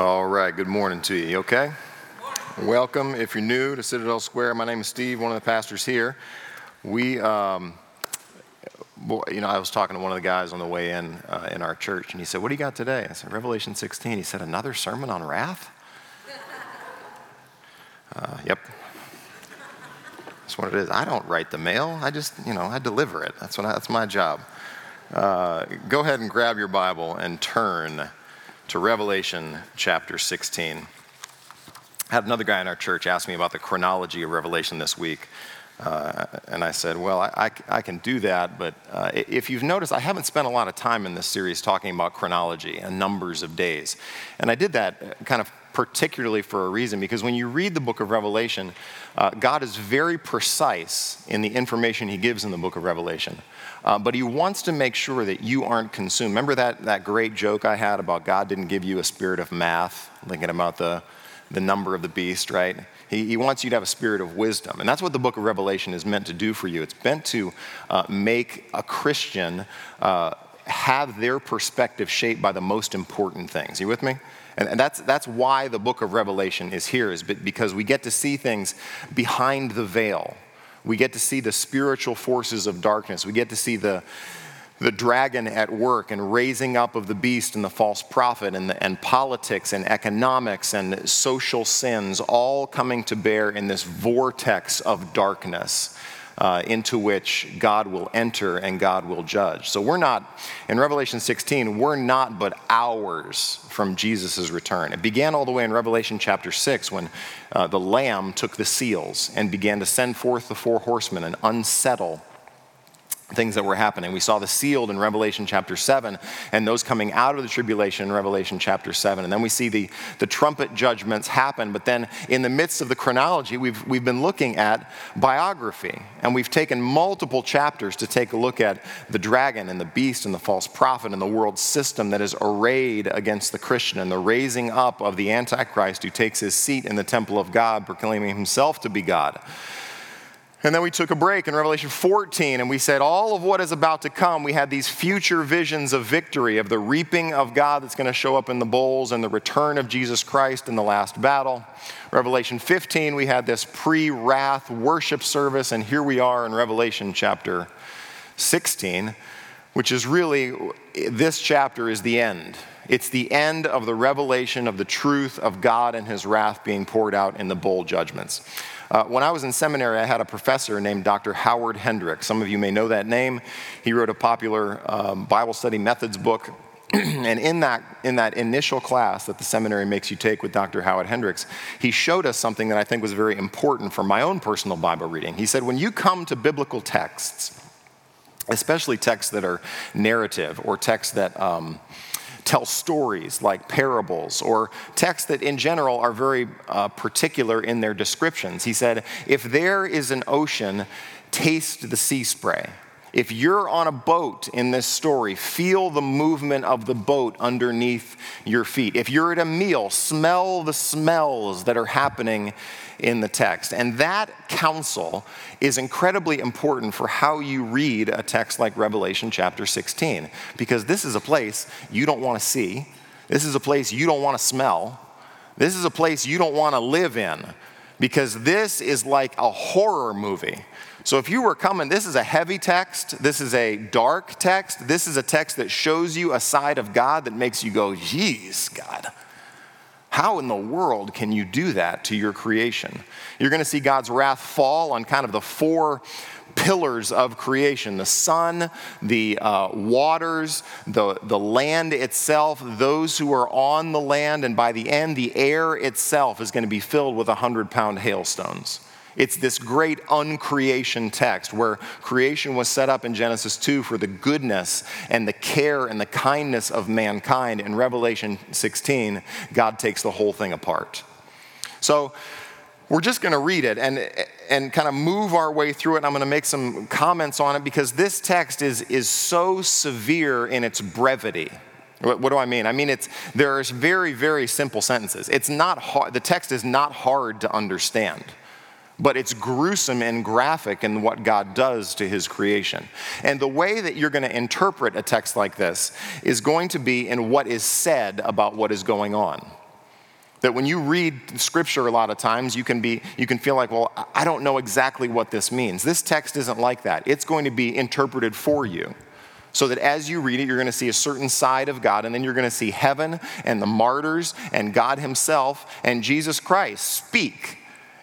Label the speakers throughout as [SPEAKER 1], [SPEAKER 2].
[SPEAKER 1] All right, good morning to you. Okay? Welcome. If you're new to Citadel Square, my name is Steve, one of the pastors here. We, um, well, you know, I was talking to one of the guys on the way in uh, in our church, and he said, "What do you got today?" I said, "Revelation 16." He said, "Another sermon on wrath?" Uh, yep. That's what it is. I don't write the mail. I just, you know, I deliver it. That's what. I, that's my job. Uh, go ahead and grab your Bible and turn to Revelation chapter 16. I had another guy in our church ask me about the chronology of Revelation this week. Uh, and I said, Well, I, I, I can do that, but uh, if you've noticed, I haven't spent a lot of time in this series talking about chronology and numbers of days. And I did that uh, kind of particularly for a reason, because when you read the book of Revelation, uh, God is very precise in the information he gives in the book of Revelation. Uh, but he wants to make sure that you aren't consumed. Remember that, that great joke I had about God didn't give you a spirit of math, thinking about the, the number of the beast, right? He, he wants you to have a spirit of wisdom. And that's what the book of Revelation is meant to do for you. It's meant to uh, make a Christian uh, have their perspective shaped by the most important things. You with me? And, and that's, that's why the book of Revelation is here, is because we get to see things behind the veil we get to see the spiritual forces of darkness. We get to see the, the dragon at work and raising up of the beast and the false prophet and, the, and politics and economics and social sins all coming to bear in this vortex of darkness uh, into which God will enter and God will judge. So we're not, in Revelation 16, we're not but hours from Jesus' return. It began all the way in Revelation chapter 6 when uh, the Lamb took the seals and began to send forth the four horsemen and unsettle things that were happening. We saw the sealed in Revelation chapter 7, and those coming out of the tribulation in Revelation chapter 7. And then we see the, the trumpet judgments happen. But then in the midst of the chronology, we've, we've been looking at biography. And we've taken multiple chapters to take a look at the dragon and the beast and the false prophet and the world system that is arrayed against the Christian and the raising up of the Antichrist who takes his seat in the temple of God, proclaiming himself to be God. And then we took a break in Revelation 14 and we said, all of what is about to come, we had these future visions of victory, of the reaping of God that's going to show up in the bowls and the return of Jesus Christ in the last battle. Revelation 15, we had this pre wrath worship service, and here we are in Revelation chapter 16, which is really, this chapter is the end. It's the end of the revelation of the truth of God and his wrath being poured out in the bowl judgments. Uh, when I was in seminary, I had a professor named Dr. Howard Hendricks. Some of you may know that name. He wrote a popular um, Bible study methods book. and in that, in that initial class that the seminary makes you take with Dr. Howard Hendricks, he showed us something that I think was very important for my own personal Bible reading. He said, when you come to biblical texts, especially texts that are narrative or texts that um, tell stories like parables or texts that in general are very uh, particular in their descriptions. He said, If there is an ocean, taste the sea spray. If you're on a boat in this story, feel the movement of the boat underneath your feet. If you're at a meal, smell the smells that are happening in the text. And that counsel is incredibly important for how you read a text like Revelation chapter 16, because this is a place you don't want to see, this is a place you don't want to smell, this is a place you don't want to live in, because this is like a horror movie. So if you were coming, this is a heavy text, this is a dark text, this is a text that shows you a side of God that makes you go, geez, God. How in the world can you do that to your creation? You're going to see God's wrath fall on kind of the four pillars of creation the sun, the uh, waters, the, the land itself, those who are on the land, and by the end, the air itself is going to be filled with 100 pound hailstones. It's this great uncreation text where creation was set up in Genesis 2 for the goodness and the care and the kindness of mankind. In Revelation 16, God takes the whole thing apart. So, we're just going to read it and, and kind of move our way through it. And I'm going to make some comments on it because this text is, is so severe in its brevity. What, what do I mean? I mean, it's, there are very, very simple sentences. It's not hard, the text is not hard to understand but it's gruesome and graphic in what God does to his creation. And the way that you're going to interpret a text like this is going to be in what is said about what is going on. That when you read scripture a lot of times, you can, be, you can feel like, well, I don't know exactly what this means. This text isn't like that. It's going to be interpreted for you. So that as you read it, you're going to see a certain side of God, and then you're going to see heaven and the martyrs and God Himself and Jesus Christ speak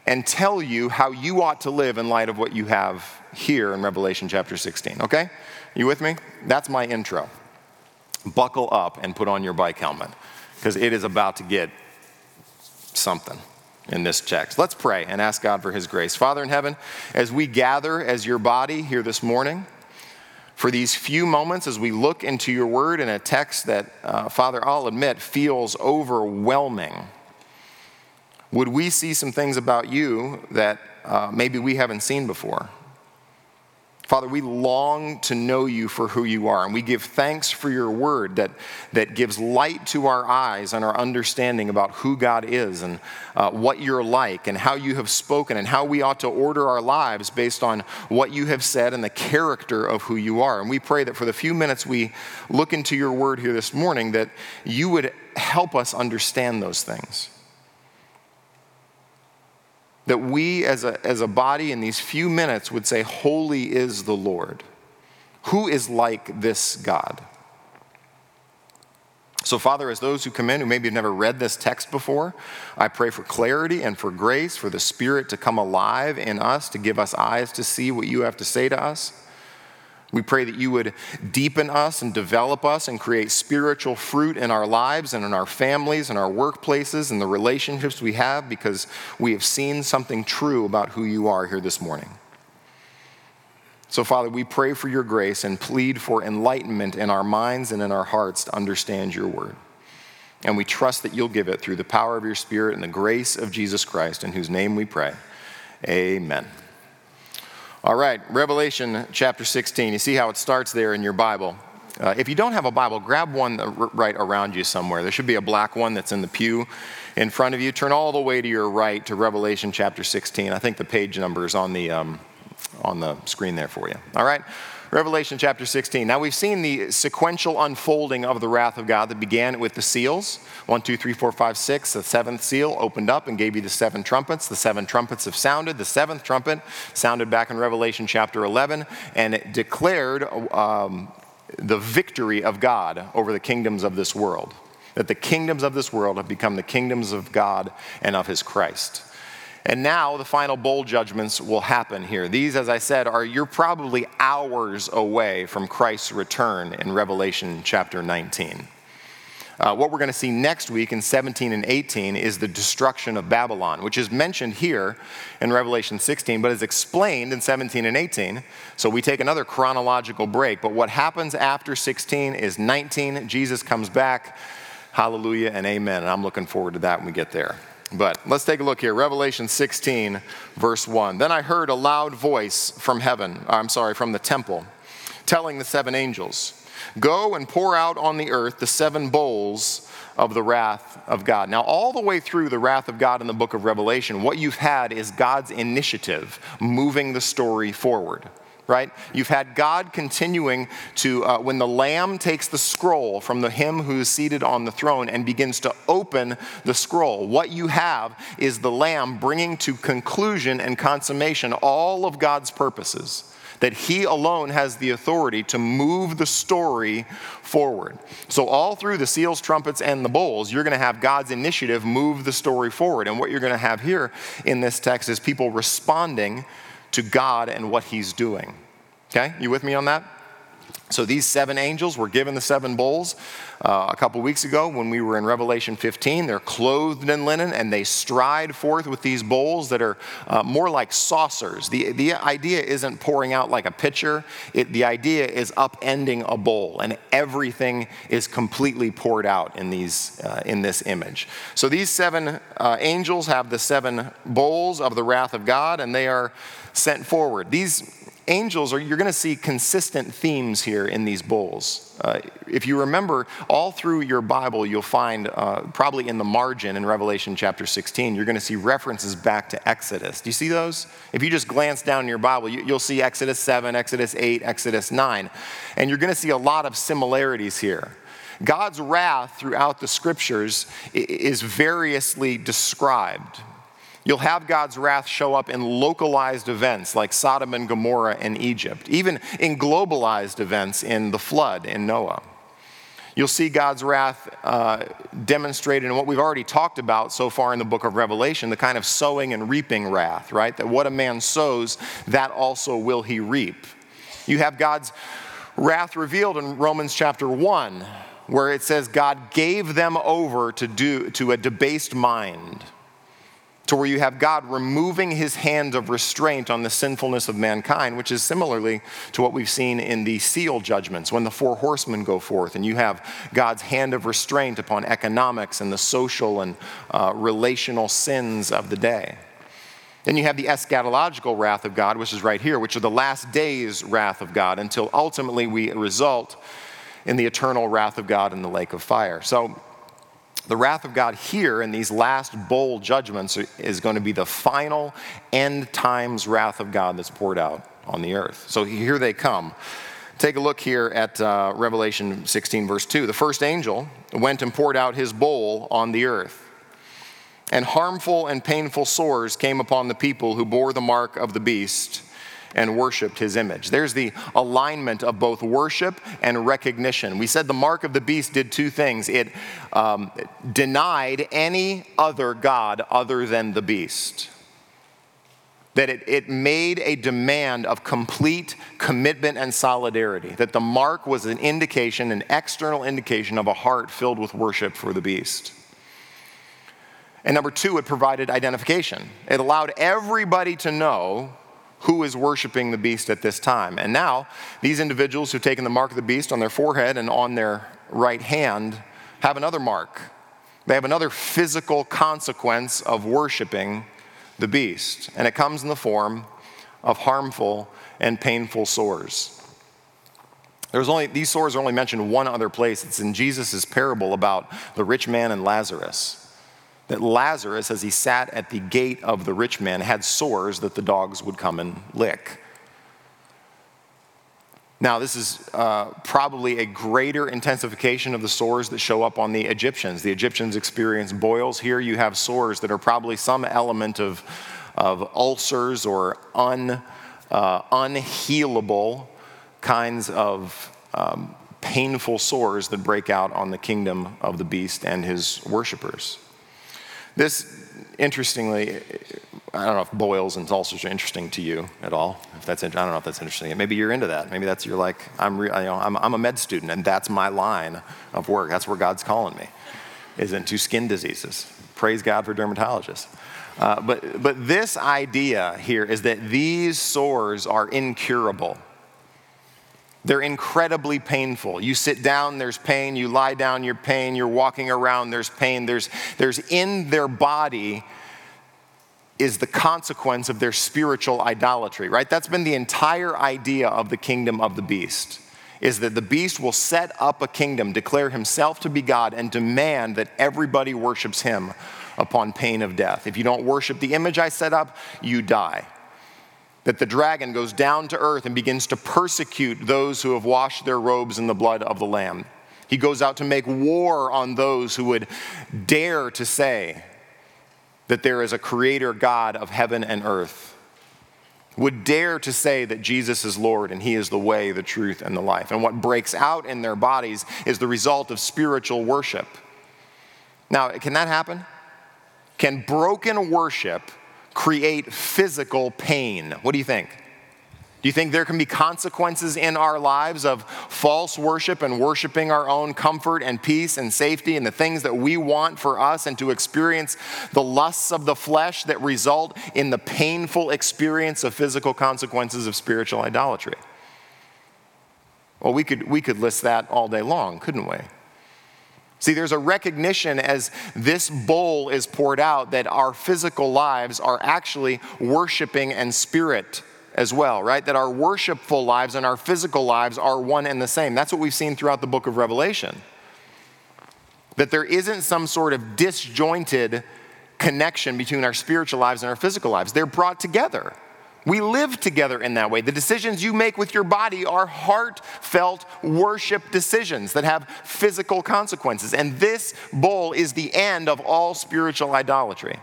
[SPEAKER 1] and tell you how you ought to live in light of what you have here in Revelation chapter 16. Okay? You with me? That's my intro. Buckle up and put on your bike helmet because it is about to get something in this text. Let's pray and ask God for His grace. Father in heaven, as we gather as your body here this morning, for these few moments as we look into your word in a text that, uh, Father, I'll admit, feels overwhelming. Would we see some things about you that uh, maybe we haven't seen before? Father, we long to know you for who you are, and we give thanks for your word that, that gives light to our eyes and our understanding about who God is and uh, what you're like and how you have spoken and how we ought to order our lives based on what you have said and the character of who you are. And we pray that for the few minutes we look into your word here this morning, that you would help us understand those things that we as a, as a body in these few minutes would say, Holy is the Lord. Who is like this God? So, Father, as those who come in who maybe have never read this text before, I pray for clarity and for grace, for the Spirit to come alive in us, to give us eyes to see what you have to say to us. We pray that you would deepen us and develop us and create spiritual fruit in our lives and in our families and our workplaces and the relationships we have because we have seen something true about who you are here this morning. So, Father, we pray for your grace and plead for enlightenment in our minds and in our hearts to understand your word. And we trust that you'll give it through the power of your Spirit and the grace of Jesus Christ, in whose name we pray. Amen. All right, Revelation chapter 16. You see how it starts there in your Bible. Uh, if you don't have a Bible, grab one right around you somewhere. There should be a black one that's in the pew in front of you. Turn all the way to your right to Revelation chapter 16. I think the page number is on the, um, on the screen there for you. All right? Revelation chapter 16. Now we've seen the sequential unfolding of the wrath of God that began with the seals. One, two, three, four, five, six. The seventh seal opened up and gave you the seven trumpets. The seven trumpets have sounded. The seventh trumpet sounded back in Revelation chapter 11, and it declared um, the victory of God over the kingdoms of this world. That the kingdoms of this world have become the kingdoms of God and of his Christ. And now the final bowl judgments will happen here. These, as I said, are you're probably hours away from Christ's return in Revelation chapter 19. Uh, what we're going to see next week in 17 and 18 is the destruction of Babylon, which is mentioned here in Revelation 16, but is explained in 17 and 18. So we take another chronological break. But what happens after 16 is 19. Jesus comes back. Hallelujah and amen. And I'm looking forward to that when we get there. But let's take a look here. Revelation 16, verse 1. Then I heard a loud voice from heaven, I'm sorry, from the temple, telling the seven angels, Go and pour out on the earth the seven bowls of the wrath of God. Now, all the way through the wrath of God in the book of Revelation, what you've had is God's initiative moving the story forward right? You've had God continuing to, uh, when the Lamb takes the scroll from the Him who is seated on the throne and begins to open the scroll, what you have is the Lamb bringing to conclusion and consummation all of God's purposes. That he alone has the authority to move the story forward. So, all through the seals, trumpets, and the bowls, you're going to have God's initiative move the story forward. And what you're going to have here in this text is people responding to God and what He's doing. Okay, you with me on that? So these seven angels were given the seven bowls uh, a couple weeks ago when we were in Revelation 15. They're clothed in linen and they stride forth with these bowls that are uh, more like saucers. The, the idea isn't pouring out like a pitcher, it, the idea is upending a bowl, and everything is completely poured out in, these, uh, in this image. So these seven uh, angels have the seven bowls of the wrath of God, and they are sent forward. These angels are, you're going to see consistent themes here in these bowls. Uh, if you remember, all through your Bible, you'll find uh, probably in the margin in Revelation chapter 16, you're going to see references back to Exodus. Do you see those? If you just glance down your Bible, you, you'll see Exodus 7, Exodus 8, Exodus 9. And you're going to see a lot of similarities here. God's wrath throughout the scriptures is variously described. You'll have God's wrath show up in localized events like Sodom and Gomorrah and Egypt, even in globalized events in the flood in Noah. You'll see God's wrath uh, demonstrated in what we've already talked about so far in the book of Revelation the kind of sowing and reaping wrath, right? That what a man sows, that also will he reap. You have God's wrath revealed in Romans chapter 1 where it says God gave them over to, do, to a debased mind, to where you have God removing his hand of restraint on the sinfulness of mankind, which is similarly to what we've seen in the seal judgments when the four horsemen go forth, and you have God's hand of restraint upon economics and the social and uh, relational sins of the day. Then you have the eschatological wrath of God, which is right here, which are the last days' wrath of God, until ultimately we result in the eternal wrath of God in the lake of fire. So, the wrath of God here in these last bowl judgments is going to be the final end times wrath of God that's poured out on the earth. So, here they come. Take a look here at uh, Revelation 16, verse 2. The first angel went and poured out his bowl on the earth. And harmful and painful sores came upon the people who bore the mark of the beast and worshiped his image. There's the alignment of both worship and recognition. We said the mark of the beast did two things it um, denied any other God other than the beast. That it, it made a demand of complete commitment and solidarity. That the mark was an indication, an external indication of a heart filled with worship for the beast. And number two, it provided identification. It allowed everybody to know who is worshiping the beast at this time. And now, these individuals who've taken the mark of the beast on their forehead and on their right hand have another mark. They have another physical consequence of worshiping the beast. And it comes in the form of harmful and painful sores. There's only, these sores are only mentioned one other place. It's in Jesus' parable about the rich man and Lazarus that Lazarus, as he sat at the gate of the rich man, had sores that the dogs would come and lick. Now, this is uh, probably a greater intensification of the sores that show up on the Egyptians. The Egyptians experience boils. Here you have sores that are probably some element of, of ulcers or un, uh, unhealable kinds of um, painful sores that break out on the kingdom of the beast and his worshippers. This, interestingly, I don't know if boils and ulcers are interesting to you at all. If that's, I don't know if that's interesting. Maybe you're into that. Maybe that's you're like I'm, re, you know, I'm, I'm a med student, and that's my line of work. That's where God's calling me, is into skin diseases. Praise God for dermatologists. Uh, but, but this idea here is that these sores are incurable. They're incredibly painful. You sit down, there's pain. You lie down, you're pain. You're walking around, there's pain. There's, there's in their body is the consequence of their spiritual idolatry, right? That's been the entire idea of the kingdom of the beast. Is that the beast will set up a kingdom, declare himself to be God, and demand that everybody worships him upon pain of death. If you don't worship the image I set up, you die that the dragon goes down to earth and begins to persecute those who have washed their robes in the blood of the Lamb. He goes out to make war on those who would dare to say that there is a creator God of heaven and earth, would dare to say that Jesus is Lord and He is the way, the truth, and the life. And what breaks out in their bodies is the result of spiritual worship. Now, can that happen? Can broken worship create physical pain. What do you think? Do you think there can be consequences in our lives of false worship and worshiping our own comfort and peace and safety and the things that we want for us and to experience the lusts of the flesh that result in the painful experience of physical consequences of spiritual idolatry? Well, we could, we could list that all day long, couldn't we? See, there's a recognition as this bowl is poured out that our physical lives are actually worshiping and spirit as well, right? That our worshipful lives and our physical lives are one and the same. That's what we've seen throughout the book of Revelation. That there isn't some sort of disjointed connection between our spiritual lives and our physical lives, they're brought together. We live together in that way. The decisions you make with your body are heartfelt worship decisions that have physical consequences. And this bowl is the end of all spiritual idolatry.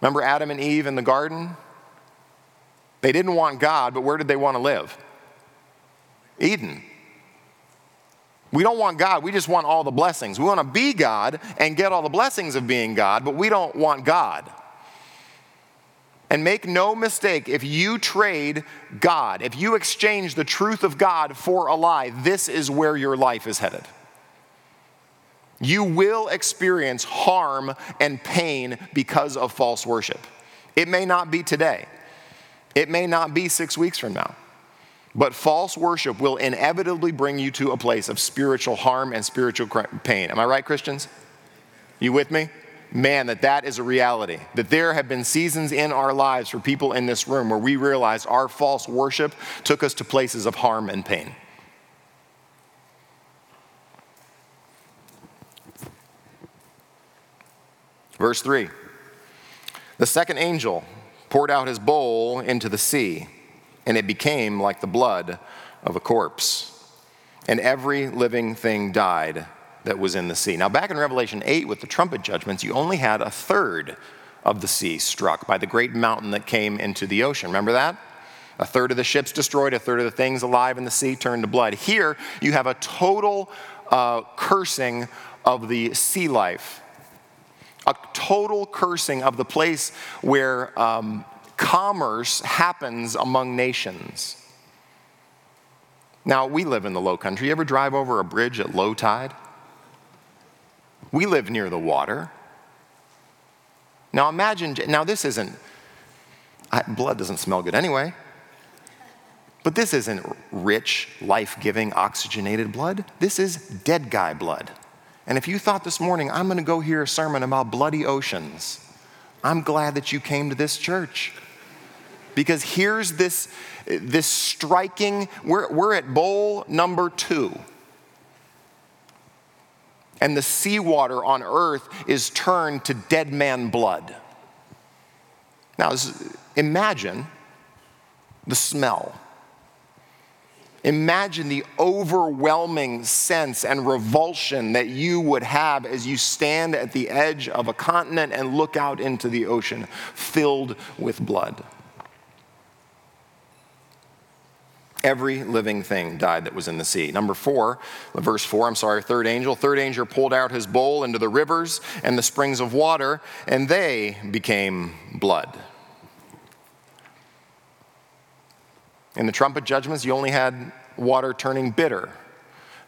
[SPEAKER 1] Remember Adam and Eve in the garden? They didn't want God, but where did they want to live? Eden. We don't want God, we just want all the blessings. We want to be God and get all the blessings of being God, but we don't want God. And make no mistake, if you trade God, if you exchange the truth of God for a lie, this is where your life is headed. You will experience harm and pain because of false worship. It may not be today, it may not be six weeks from now, but false worship will inevitably bring you to a place of spiritual harm and spiritual pain. Am I right, Christians? You with me? Man, that that is a reality. That there have been seasons in our lives for people in this room where we realized our false worship took us to places of harm and pain. Verse 3 The second angel poured out his bowl into the sea, and it became like the blood of a corpse. And every living thing died that was in the sea. Now, back in Revelation 8 with the trumpet judgments, you only had a third of the sea struck by the great mountain that came into the ocean. Remember that? A third of the ships destroyed, a third of the things alive in the sea turned to blood. Here, you have a total uh, cursing of the sea life, a total cursing of the place where um, commerce happens among nations. Now, we live in the low country. You ever drive over a bridge at low tide? We live near the water. Now imagine, now this isn't, blood doesn't smell good anyway. But this isn't rich, life giving, oxygenated blood. This is dead guy blood. And if you thought this morning, I'm going to go hear a sermon about bloody oceans, I'm glad that you came to this church. Because here's this, this striking, we're, we're at bowl number two and the seawater on earth is turned to dead man blood. Now, imagine the smell. Imagine the overwhelming sense and revulsion that you would have as you stand at the edge of a continent and look out into the ocean filled with blood. Every living thing died that was in the sea. Number four, verse four, I'm sorry, third angel. Third angel pulled out his bowl into the rivers and the springs of water, and they became blood. In the trumpet judgments, you only had water turning bitter.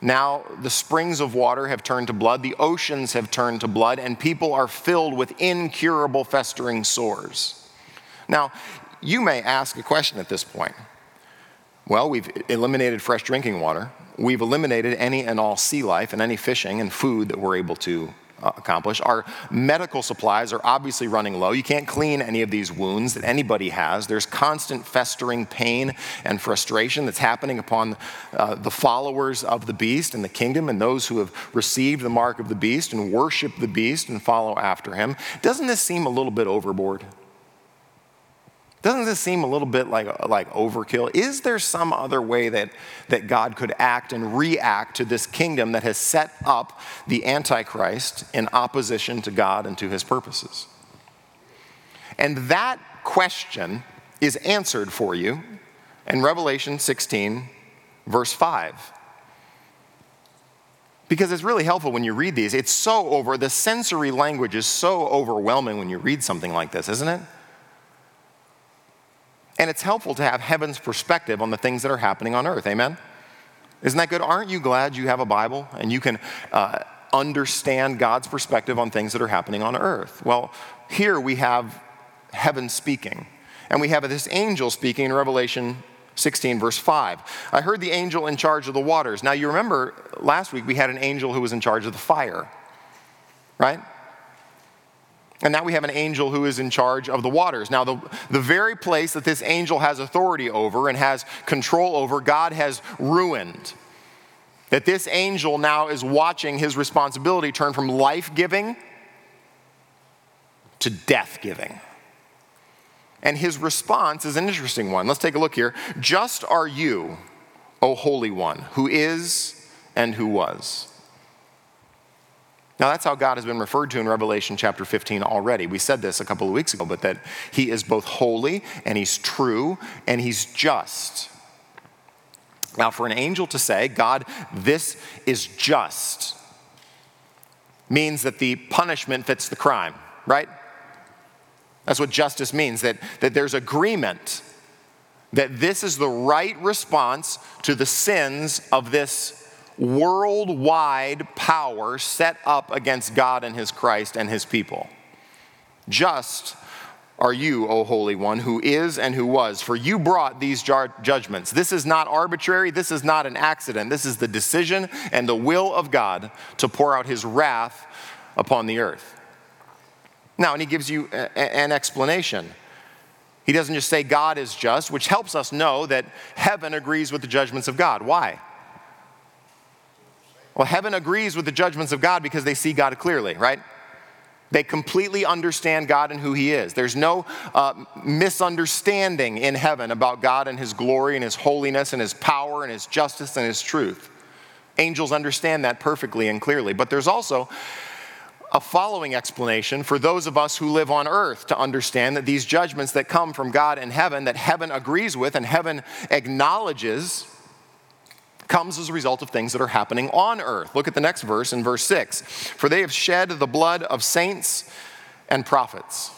[SPEAKER 1] Now the springs of water have turned to blood, the oceans have turned to blood, and people are filled with incurable festering sores. Now, you may ask a question at this point. Well, we've eliminated fresh drinking water. We've eliminated any and all sea life and any fishing and food that we're able to uh, accomplish. Our medical supplies are obviously running low. You can't clean any of these wounds that anybody has. There's constant festering pain and frustration that's happening upon uh, the followers of the beast and the kingdom and those who have received the mark of the beast and worship the beast and follow after him. Doesn't this seem a little bit overboard? Doesn't this seem a little bit like, like overkill? Is there some other way that, that God could act and react to this kingdom that has set up the Antichrist in opposition to God and to his purposes? And that question is answered for you in Revelation 16, verse 5. Because it's really helpful when you read these. It's so over, the sensory language is so overwhelming when you read something like this, isn't it? And it's helpful to have heaven's perspective on the things that are happening on earth. Amen? Isn't that good? Aren't you glad you have a Bible and you can uh, understand God's perspective on things that are happening on earth? Well, here we have heaven speaking. And we have this angel speaking in Revelation 16, verse 5. I heard the angel in charge of the waters. Now, you remember last week we had an angel who was in charge of the fire, right? And now we have an angel who is in charge of the waters. Now, the, the very place that this angel has authority over and has control over, God has ruined. That this angel now is watching his responsibility turn from life giving to death giving. And his response is an interesting one. Let's take a look here. Just are you, O Holy One, who is and who was. Now, that's how God has been referred to in Revelation chapter 15 already. We said this a couple of weeks ago, but that He is both holy and He's true and He's just. Now, for an angel to say, God, this is just, means that the punishment fits the crime, right? That's what justice means, that, that there's agreement that this is the right response to the sins of this worldwide power set up against God and his Christ and his people. Just are you, O Holy One, who is and who was, for you brought these judgments. This is not arbitrary, this is not an accident. This is the decision and the will of God to pour out his wrath upon the earth. Now, and he gives you a, an explanation. He doesn't just say God is just, which helps us know that heaven agrees with the judgments of God. Why? Well, heaven agrees with the judgments of God because they see God clearly, right? They completely understand God and who He is. There's no uh, misunderstanding in heaven about God and His glory and His holiness and His power and His justice and His truth. Angels understand that perfectly and clearly. But there's also a following explanation for those of us who live on earth to understand that these judgments that come from God in heaven, that heaven agrees with and heaven acknowledges, comes as a result of things that are happening on earth. Look at the next verse in verse 6. For they have shed the blood of saints and prophets.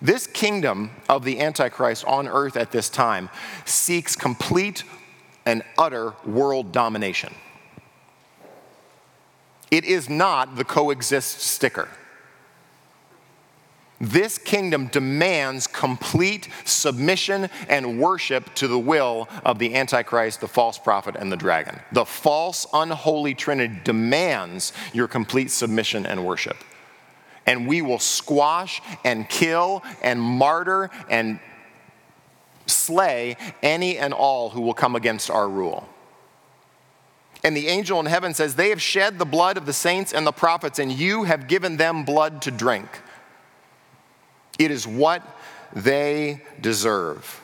[SPEAKER 1] This kingdom of the Antichrist on earth at this time seeks complete and utter world domination. It is not the coexist sticker. This kingdom demands complete submission and worship to the will of the Antichrist, the false prophet, and the dragon. The false, unholy trinity demands your complete submission and worship. And we will squash and kill and martyr and slay any and all who will come against our rule. And the angel in heaven says, They have shed the blood of the saints and the prophets, and you have given them blood to drink. It is what they deserve.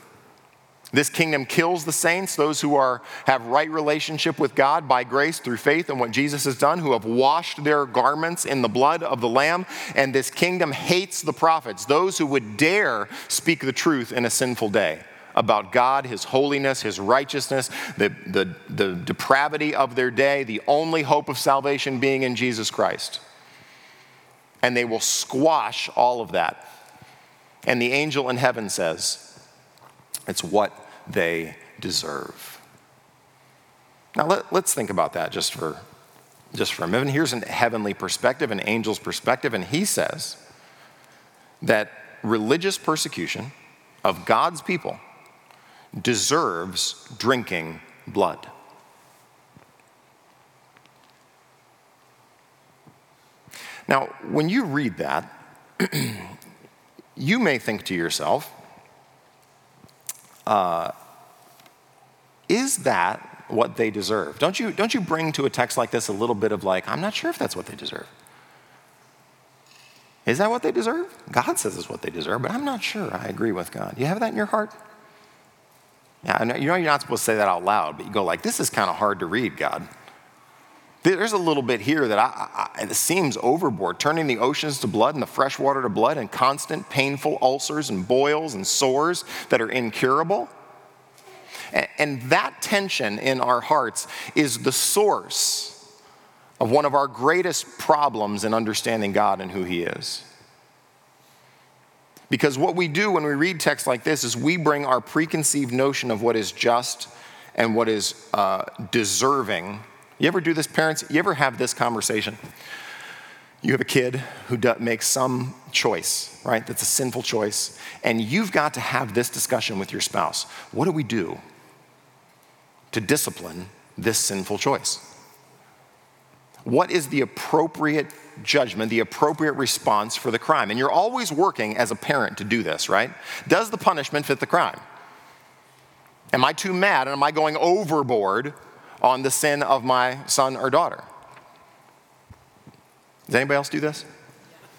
[SPEAKER 1] This kingdom kills the saints, those who are, have right relationship with God by grace through faith in what Jesus has done, who have washed their garments in the blood of the Lamb. And this kingdom hates the prophets, those who would dare speak the truth in a sinful day about God, His holiness, His righteousness, the, the, the depravity of their day, the only hope of salvation being in Jesus Christ. And they will squash all of that and the angel in heaven says, it's what they deserve. Now, let, us think about that just for, just for a minute. Here's a heavenly perspective, an angel's perspective, and he says that religious persecution of God's people deserves drinking blood. Now, when you read that, you may think to yourself, uh, is that what they deserve? Don't you, don't you bring to a text like this a little bit of like, I'm not sure if that's what they deserve? Is that what they deserve? God says it's what they deserve, but I'm not sure. I agree with God. You have that in your heart? Yeah, you know you're not supposed to say that out loud, but you go like, this is kind of hard to read, God. There's a little bit here that I, I, it seems overboard, turning the oceans to blood and the fresh water to blood, and constant painful ulcers and boils and sores that are incurable. And, and that tension in our hearts is the source of one of our greatest problems in understanding God and who He is. Because what we do when we read texts like this is we bring our preconceived notion of what is just and what is uh, deserving you ever do this, parents? You ever have this conversation? You have a kid who makes some choice, right? That's a sinful choice. And you've got to have this discussion with your spouse. What do we do to discipline this sinful choice? What is the appropriate judgment, the appropriate response for the crime? And you're always working as a parent to do this, right? Does the punishment fit the crime? Am I too mad and am I going overboard on the sin of my son or daughter. Does anybody else do this?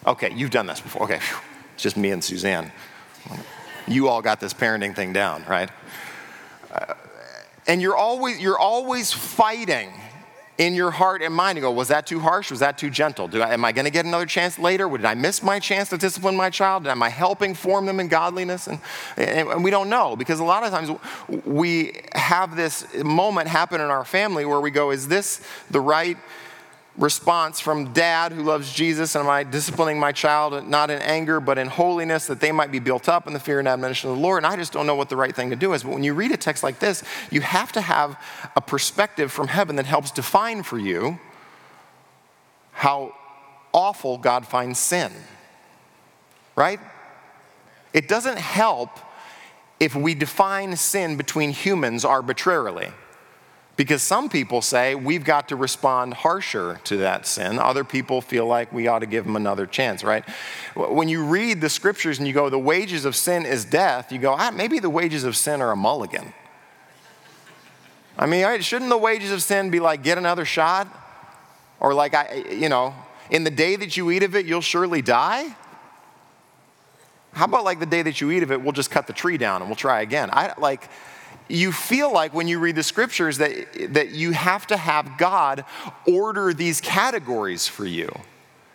[SPEAKER 1] Okay, you've done this before. Okay, it's just me and Suzanne. You all got this parenting thing down, right? Uh, and you're always, you're always fighting in your heart and mind to go, was that too harsh? Was that too gentle? I, am I going to get another chance later? Did I miss my chance to discipline my child? Am I helping form them in godliness? And, and, and we don't know because a lot of times we have this moment happen in our family where we go, is this the right response from dad who loves Jesus, and am I disciplining my child not in anger but in holiness that they might be built up in the fear and admonition of the Lord? And I just don't know what the right thing to do is. But when you read a text like this, you have to have a perspective from heaven that helps define for you how awful God finds sin. Right? It doesn't help if we define sin between humans arbitrarily. Because some people say we've got to respond harsher to that sin. Other people feel like we ought to give them another chance, right? When you read the scriptures and you go, the wages of sin is death, you go, ah, maybe the wages of sin are a mulligan. I mean, shouldn't the wages of sin be like, get another shot? Or like, I, you know, in the day that you eat of it, you'll surely die? How about like the day that you eat of it, we'll just cut the tree down and we'll try again? I like, you feel like when you read the scriptures that, that you have to have God order these categories for you.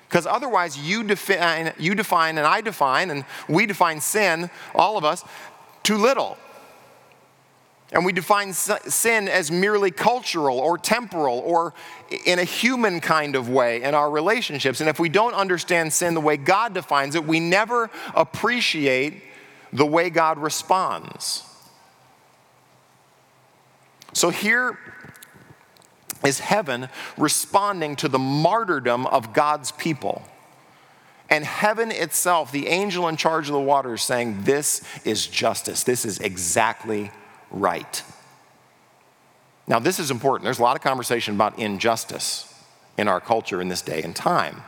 [SPEAKER 1] Because otherwise, you define, you define, and I define, and we define sin, all of us, too little. And we define sin as merely cultural or temporal or in a human kind of way in our relationships. And if we don't understand sin the way God defines it, we never appreciate the way God responds. So here is heaven responding to the martyrdom of God's people. And heaven itself, the angel in charge of the waters, saying, This is justice. This is exactly right. Now, this is important. There's a lot of conversation about injustice in our culture in this day and time.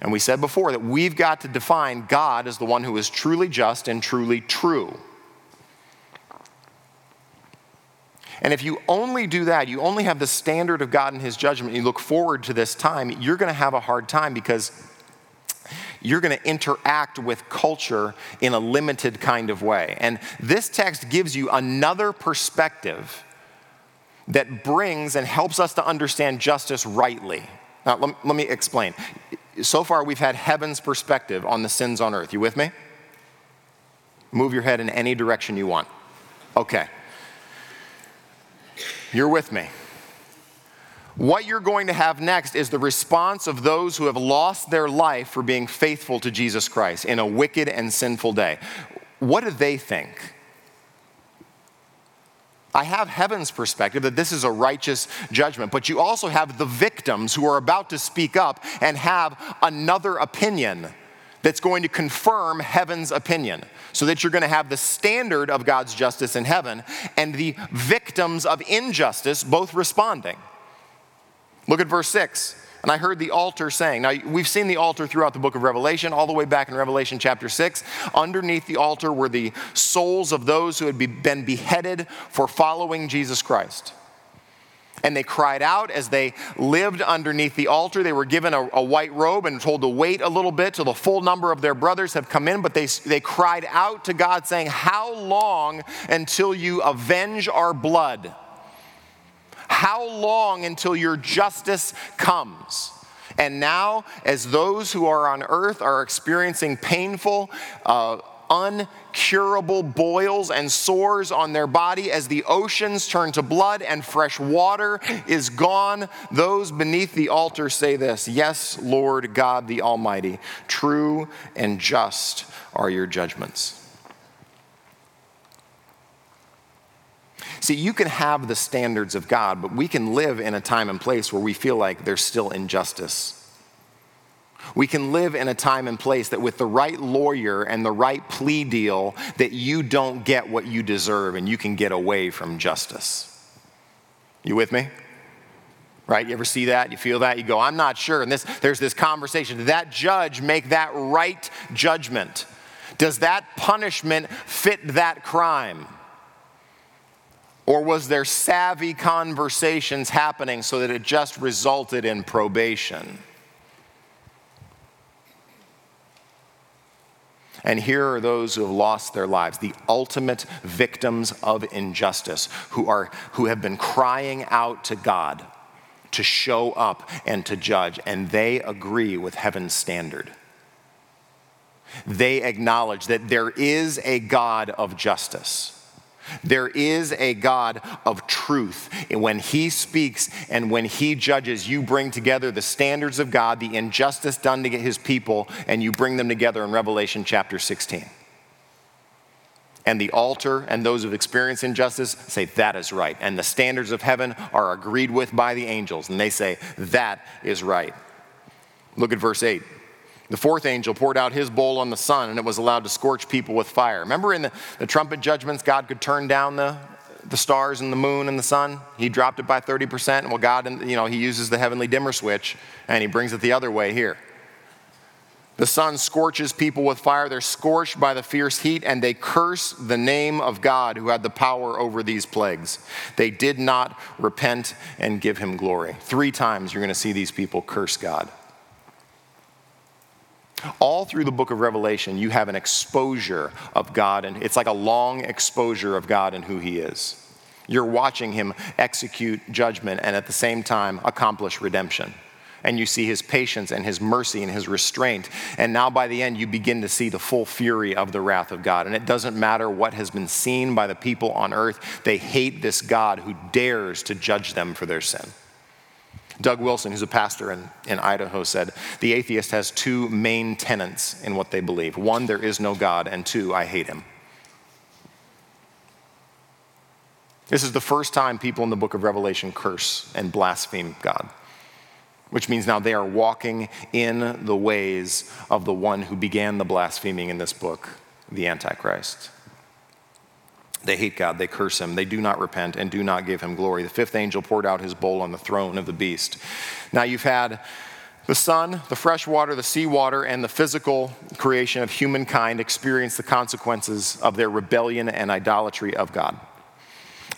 [SPEAKER 1] And we said before that we've got to define God as the one who is truly just and truly true. And if you only do that, you only have the standard of God and His judgment, and you look forward to this time, you're going to have a hard time because you're going to interact with culture in a limited kind of way. And this text gives you another perspective that brings and helps us to understand justice rightly. Now, let, let me explain. So far, we've had heaven's perspective on the sins on earth. You with me? Move your head in any direction you want. Okay. You're with me. What you're going to have next is the response of those who have lost their life for being faithful to Jesus Christ in a wicked and sinful day. What do they think? I have heaven's perspective that this is a righteous judgment, but you also have the victims who are about to speak up and have another opinion that's going to confirm heaven's opinion so that you're going to have the standard of God's justice in heaven and the victims of injustice both responding. Look at verse 6. And I heard the altar saying, now we've seen the altar throughout the book of Revelation, all the way back in Revelation chapter 6. Underneath the altar were the souls of those who had been beheaded for following Jesus Christ. And they cried out as they lived underneath the altar. They were given a, a, white robe and told to wait a little bit till the full number of their brothers have come in. But they, they cried out to God, saying, How long until you avenge our blood? How long until your justice comes? And now, as those who are on earth are experiencing painful, uh, uncurable boils and sores on their body as the oceans turn to blood and fresh water is gone. Those beneath the altar say this Yes, Lord God the Almighty, true and just are your judgments. See, you can have the standards of God, but we can live in a time and place where we feel like there's still injustice we can live in a time and place that with the right lawyer and the right plea deal that you don't get what you deserve and you can get away from justice. You with me? Right? You ever see that? You feel that? You go, I'm not sure. And this, there's this conversation. Did that judge make that right judgment? Does that punishment fit that crime? Or was there savvy conversations happening so that it just resulted in probation? And here are those who have lost their lives, the ultimate victims of injustice, who, are, who have been crying out to God to show up and to judge, and they agree with heaven's standard. They acknowledge that there is a God of justice. There is a God of truth. And when He speaks and when He judges, you bring together the standards of God, the injustice done to His people, and you bring them together in Revelation chapter 16. And the altar and those who've experienced injustice say, that is right. And the standards of heaven are agreed with by the angels, and they say, that is right. Look at verse 8. The fourth angel poured out his bowl on the sun, and it was allowed to scorch people with fire. Remember in the, the trumpet judgments, God could turn down the, the stars and the moon and the sun? He dropped it by 30%. Well, God, you know, he uses the heavenly dimmer switch, and he brings it the other way here. The sun scorches people with fire. They're scorched by the fierce heat, and they curse the name of God who had the power over these plagues. They did not repent and give him glory. Three times you're going to see these people curse God. All through the book of Revelation, you have an exposure of God, and it's like a long exposure of God and who He is. You're watching Him execute judgment and at the same time accomplish redemption. And you see His patience and His mercy and His restraint. And now by the end, you begin to see the full fury of the wrath of God. And it doesn't matter what has been seen by the people on earth, they hate this God who dares to judge them for their sin. Doug Wilson, who's a pastor in, in Idaho, said the atheist has two main tenets in what they believe one, there is no God, and two, I hate him. This is the first time people in the book of Revelation curse and blaspheme God, which means now they are walking in the ways of the one who began the blaspheming in this book, the Antichrist. They hate God, they curse him, they do not repent and do not give him glory. The fifth angel poured out his bowl on the throne of the beast. Now you've had the sun, the fresh water, the seawater, and the physical creation of humankind experience the consequences of their rebellion and idolatry of God.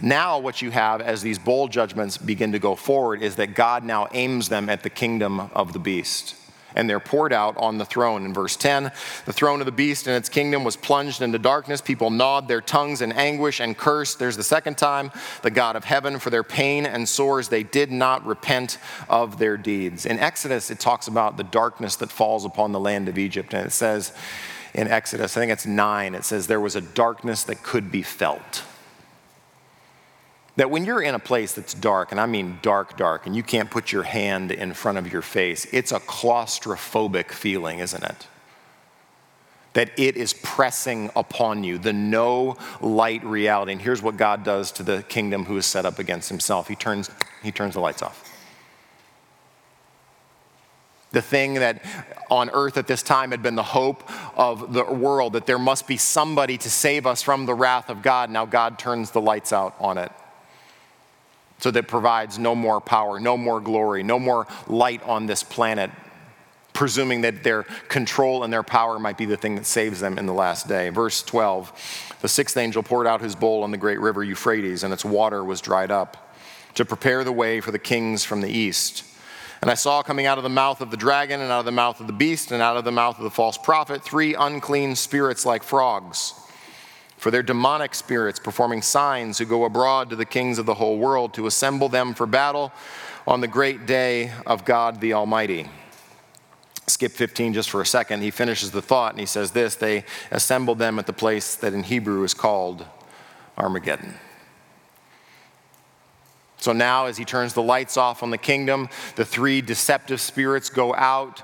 [SPEAKER 1] Now, what you have as these bowl judgments begin to go forward is that God now aims them at the kingdom of the beast and they're poured out on the throne. In verse 10, the throne of the beast and its kingdom was plunged into darkness. People gnawed their tongues in anguish and cursed. There's the second time, the God of heaven, for their pain and sores. They did not repent of their deeds. In Exodus, it talks about the darkness that falls upon the land of Egypt. And it says in Exodus, I think it's 9, it says, there was a darkness that could be felt that when you're in a place that's dark, and I mean dark, dark, and you can't put your hand in front of your face, it's a claustrophobic feeling, isn't it? That it is pressing upon you, the no light reality. And here's what God does to the kingdom who is set up against himself He turns, he turns the lights off. The thing that on earth at this time had been the hope of the world, that there must be somebody to save us from the wrath of God. Now God turns the lights out on it so that provides no more power, no more glory, no more light on this planet, presuming that their control and their power might be the thing that saves them in the last day. Verse 12 The sixth angel poured out his bowl on the great river Euphrates, and its water was dried up to prepare the way for the kings from the east. And I saw coming out of the mouth of the dragon, and out of the mouth of the beast, and out of the mouth of the false prophet, three unclean spirits like frogs for their demonic spirits performing signs who go abroad to the kings of the whole world to assemble them for battle on the great day of God the Almighty. Skip 15 just for a second. He finishes the thought and he says this They assembled them at the place that in Hebrew is called Armageddon. So now, as he turns the lights off on the kingdom, the three deceptive spirits go out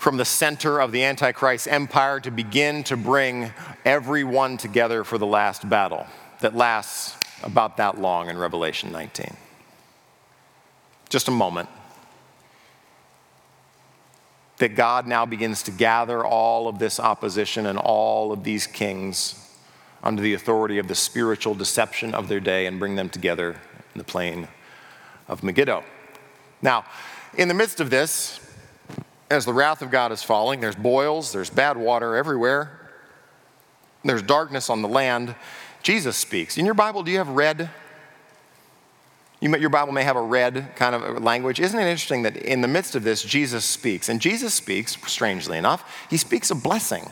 [SPEAKER 1] from the center of the Antichrist empire to begin to bring everyone together for the last battle that lasts about that long in Revelation 19. Just a moment. That God now begins to gather all of this opposition and all of these kings under the authority of the spiritual deception of their day and bring them together in the plain of Megiddo. Now, in the midst of this, as the wrath of God is falling, there's boils, there's bad water everywhere, there's darkness on the land. Jesus speaks. In your Bible, do you have red? You, your Bible may have a red kind of language. Isn't it interesting that in the midst of this, Jesus speaks? And Jesus speaks, strangely enough, he speaks a blessing.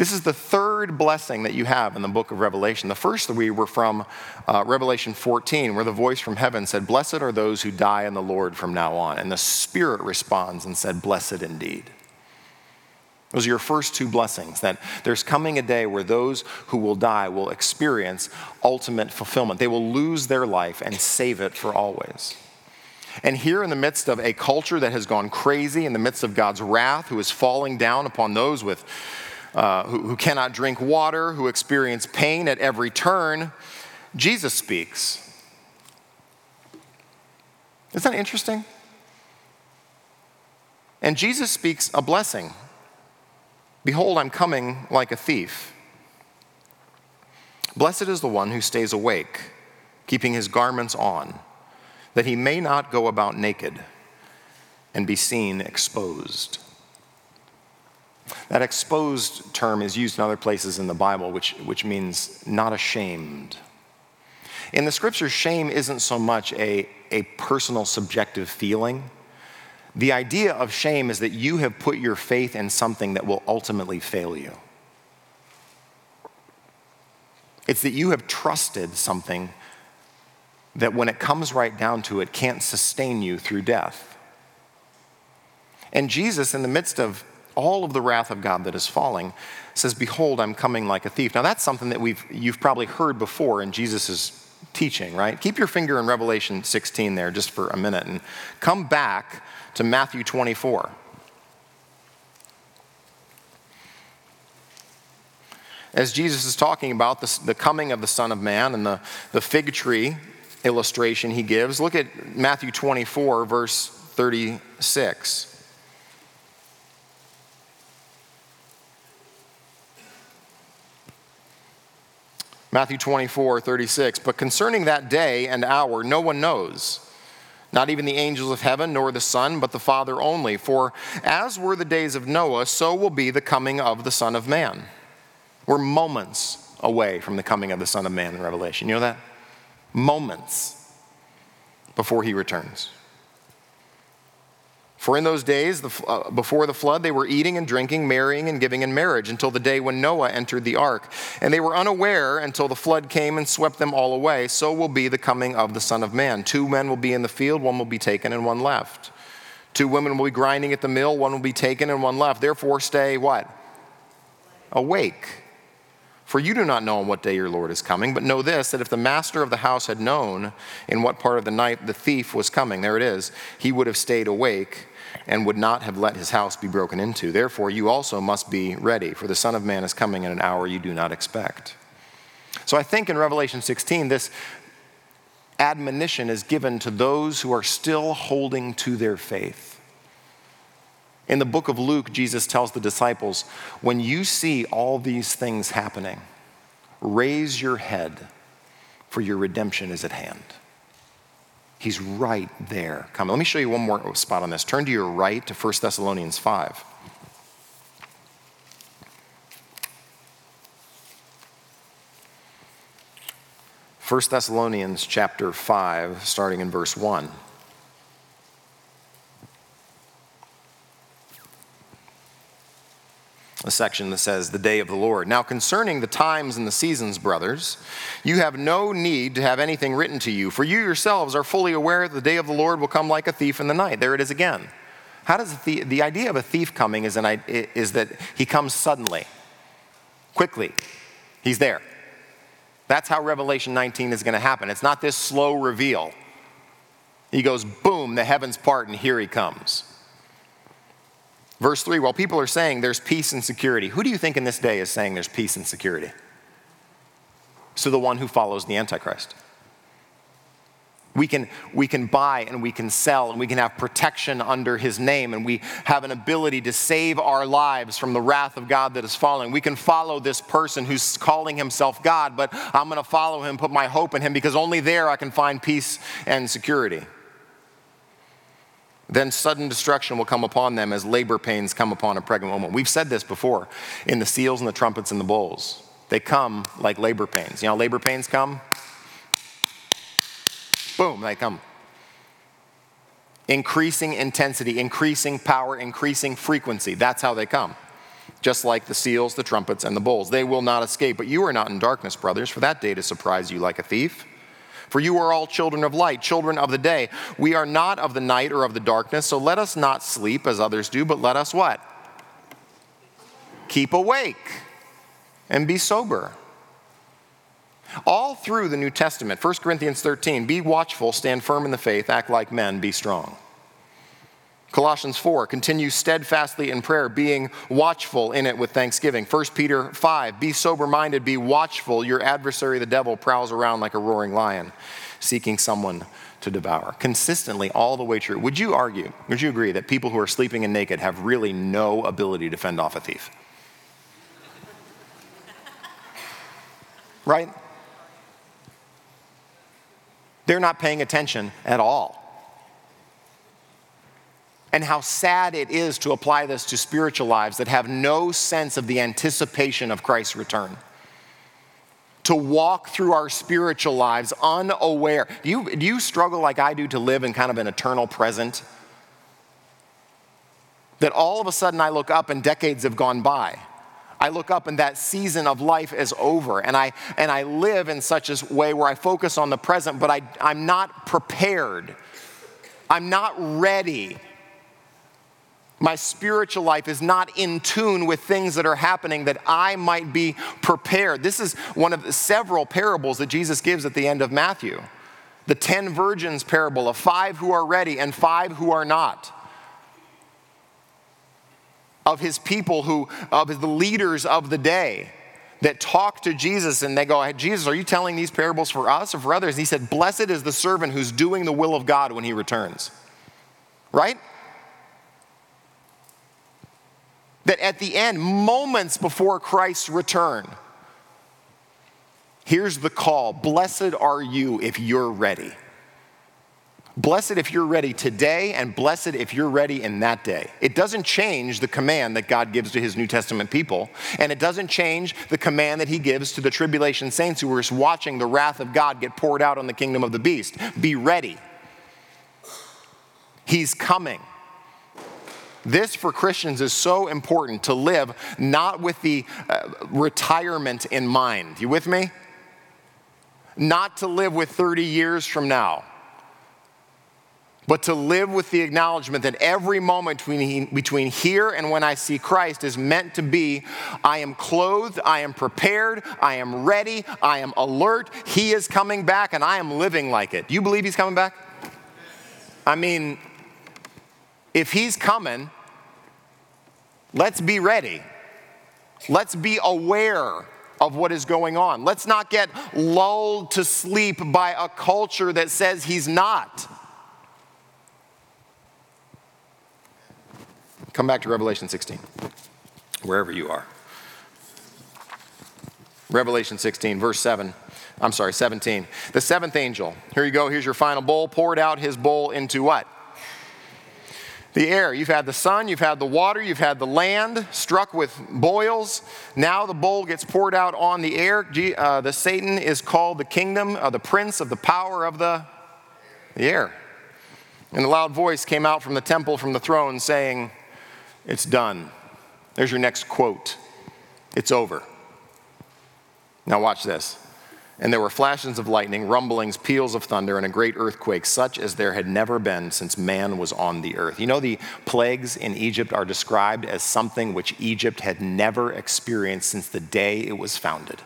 [SPEAKER 1] This is the third blessing that you have in the book of Revelation. The first three were from uh, Revelation 14, where the voice from heaven said, Blessed are those who die in the Lord from now on. And the Spirit responds and said, Blessed indeed. Those are your first two blessings that there's coming a day where those who will die will experience ultimate fulfillment. They will lose their life and save it for always. And here, in the midst of a culture that has gone crazy, in the midst of God's wrath, who is falling down upon those with uh, who, who cannot drink water, who experience pain at every turn, Jesus speaks. Isn't that interesting? And Jesus speaks a blessing Behold, I'm coming like a thief. Blessed is the one who stays awake, keeping his garments on, that he may not go about naked and be seen exposed. That exposed term is used in other places in the Bible, which, which means not ashamed. In the scriptures, shame isn't so much a, a personal subjective feeling. The idea of shame is that you have put your faith in something that will ultimately fail you. It's that you have trusted something that when it comes right down to it can't sustain you through death. And Jesus, in the midst of all of the wrath of God that is falling, says, Behold, I'm coming like a thief. Now, that's something that we've, you've probably heard before in Jesus' teaching, right? Keep your finger in Revelation 16 there just for a minute and come back to Matthew 24. As Jesus is talking about the, the coming of the Son of Man and the, the fig tree illustration he gives, look at Matthew 24, verse 36. Matthew 24, 36. But concerning that day and hour, no one knows, not even the angels of heaven, nor the Son, but the Father only. For as were the days of Noah, so will be the coming of the Son of Man. We're moments away from the coming of the Son of Man in Revelation. You know that? Moments before he returns. For in those days, the, uh, before the flood, they were eating and drinking, marrying and giving in marriage until the day when Noah entered the ark. And they were unaware until the flood came and swept them all away. So will be the coming of the Son of Man. Two men will be in the field, one will be taken and one left. Two women will be grinding at the mill, one will be taken and one left. Therefore, stay what? Awake. For you do not know on what day your Lord is coming, but know this that if the master of the house had known in what part of the night the thief was coming, there it is, he would have stayed awake and would not have let his house be broken into. Therefore, you also must be ready, for the Son of Man is coming in an hour you do not expect. So I think in Revelation 16, this admonition is given to those who are still holding to their faith. In the book of Luke, Jesus tells the disciples, When you see all these things happening, raise your head, for your redemption is at hand. He's right there. Come, let me show you one more spot on this. Turn to your right to 1 Thessalonians 5. First Thessalonians chapter 5, starting in verse 1. A section that says, The day of the Lord. Now, concerning the times and the seasons, brothers, you have no need to have anything written to you, for you yourselves are fully aware that the day of the Lord will come like a thief in the night. There it is again. How does the, the idea of a thief coming is, an, is that he comes suddenly, quickly. He's there. That's how Revelation 19 is going to happen. It's not this slow reveal. He goes, boom, the heavens part, and here he comes. Verse 3 while people are saying there's peace and security, who do you think in this day is saying there's peace and security? So the one who follows the Antichrist. We can, we can buy and we can sell and we can have protection under his name and we have an ability to save our lives from the wrath of God that is falling. We can follow this person who's calling himself God, but I'm going to follow him, put my hope in him because only there I can find peace and security then sudden destruction will come upon them as labor pains come upon a pregnant woman. We've said this before in the seals and the trumpets and the bowls. They come like labor pains. You know, labor pains come? Boom, they come. Increasing intensity, increasing power, increasing frequency. That's how they come. just like the seals, the trumpets, and the bowls. They will not escape. But you are not in darkness, brothers, for that day to surprise you like a thief. For you are all children of light, children of the day. We are not of the night or of the darkness, so let us not sleep as others do, but let us what? Keep awake and be sober. All through the New Testament, 1 Corinthians 13, be watchful, stand firm in the faith, act like men, be strong. Colossians 4, continue steadfastly in prayer, being watchful in it with thanksgiving. 1 Peter 5, be sober minded, be watchful. Your adversary, the devil, prowls around like a roaring lion, seeking someone to devour. Consistently, all the way through. Would you argue, would you agree that people who are sleeping and naked have really no ability to fend off a thief? Right? They're not paying attention at all and how sad it is to apply this to spiritual lives that have no sense of the anticipation of Christ's return. To walk through our spiritual lives unaware. Do you, do you struggle like I do to live in kind of an eternal present? That all of a sudden I look up and decades have gone by. I look up and that season of life is over. And I, and I live in such a way where I focus on the present, but I, I'm not prepared. I'm not ready my spiritual life is not in tune with things that are happening that I might be prepared. This is one of several parables that Jesus gives at the end of Matthew. The 10 virgins parable of five who are ready and five who are not. Of his people who, of the leaders of the day that talk to Jesus and they go, Jesus, are you telling these parables for us or for others? And he said, Blessed is the servant who's doing the will of God when he returns. Right? That at the end, moments before Christ's return, here's the call Blessed are you if you're ready. Blessed if you're ready today, and blessed if you're ready in that day. It doesn't change the command that God gives to his New Testament people, and it doesn't change the command that he gives to the tribulation saints who are just watching the wrath of God get poured out on the kingdom of the beast. Be ready. He's coming. This for Christians is so important to live not with the uh, retirement in mind. You with me? Not to live with 30 years from now, but to live with the acknowledgement that every moment between, between here and when I see Christ is meant to be I am clothed, I am prepared, I am ready, I am alert. He is coming back, and I am living like it. Do you believe He's coming back? I mean, if he's coming, let's be ready. Let's be aware of what is going on. Let's not get lulled to sleep by a culture that says he's not. Come back to Revelation 16, wherever you are. Revelation 16, verse 7. I'm sorry, 17. The seventh angel. Here you go. Here's your final bowl. Poured out his bowl into what? The air. You've had the sun, you've had the water, you've had the land struck with boils. Now the bowl gets poured out on the air. Uh, the Satan is called the kingdom, uh, the prince of the power of the, the air. And a loud voice came out from the temple, from the throne, saying, It's done. There's your next quote. It's over. Now, watch this. And there were flashes of lightning, rumblings, peals of thunder, and a great earthquake, such as there had never been since man was on the earth. You know, the plagues in Egypt are described as something which Egypt had never experienced since the day it was founded.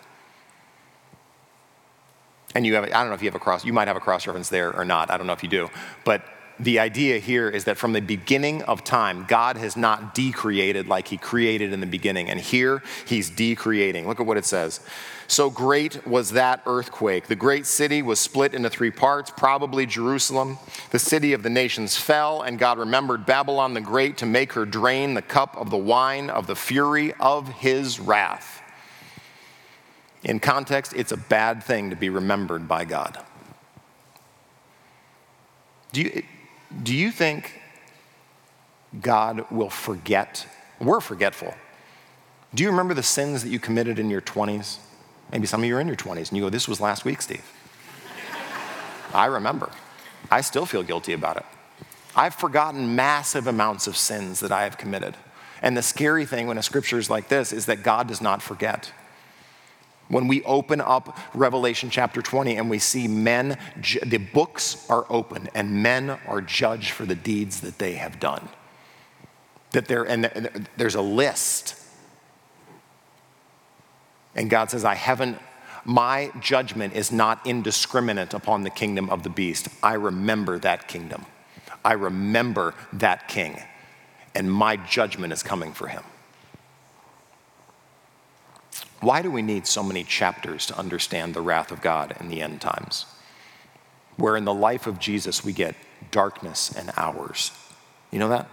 [SPEAKER 1] And you have, I don't know if you have a cross, you might have a cross reference there or not. I don't know if you do. But the idea here is that from the beginning of time, God has not decreated like he created in the beginning. And here he's decreating. Look at what it says. So great was that earthquake. The great city was split into three parts, probably Jerusalem. The city of the nations fell, and God remembered Babylon the Great to make her drain the cup of the wine of the fury of his wrath. In context, it's a bad thing to be remembered by God. Do you, do you think God will forget? We're forgetful. Do you remember the sins that you committed in your 20s? Maybe some of you are in your 20s and you go, This was last week, Steve. I remember. I still feel guilty about it. I've forgotten massive amounts of sins that I have committed. And the scary thing when a scripture is like this is that God does not forget. When we open up Revelation chapter 20 and we see men, the books are open and men are judged for the deeds that they have done. That there, and there's a list. And God says, I haven't, my judgment is not indiscriminate upon the kingdom of the beast. I remember that kingdom. I remember that king. And my judgment is coming for him. Why do we need so many chapters to understand the wrath of God in the end times? Where in the life of Jesus we get darkness and hours. You know that?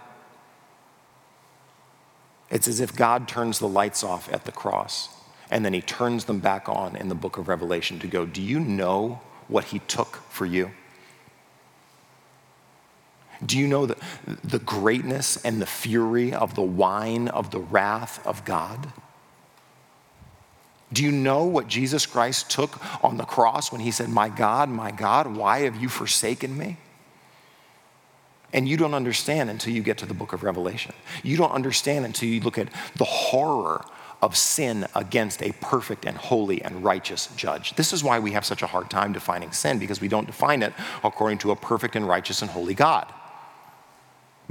[SPEAKER 1] It's as if God turns the lights off at the cross and then he turns them back on in the book of Revelation to go, Do you know what he took for you? Do you know the, the greatness and the fury of the wine of the wrath of God? Do you know what Jesus Christ took on the cross when he said, My God, my God, why have you forsaken me? And you don't understand until you get to the book of Revelation. You don't understand until you look at the horror of sin against a perfect and holy and righteous judge. This is why we have such a hard time defining sin, because we don't define it according to a perfect and righteous and holy God.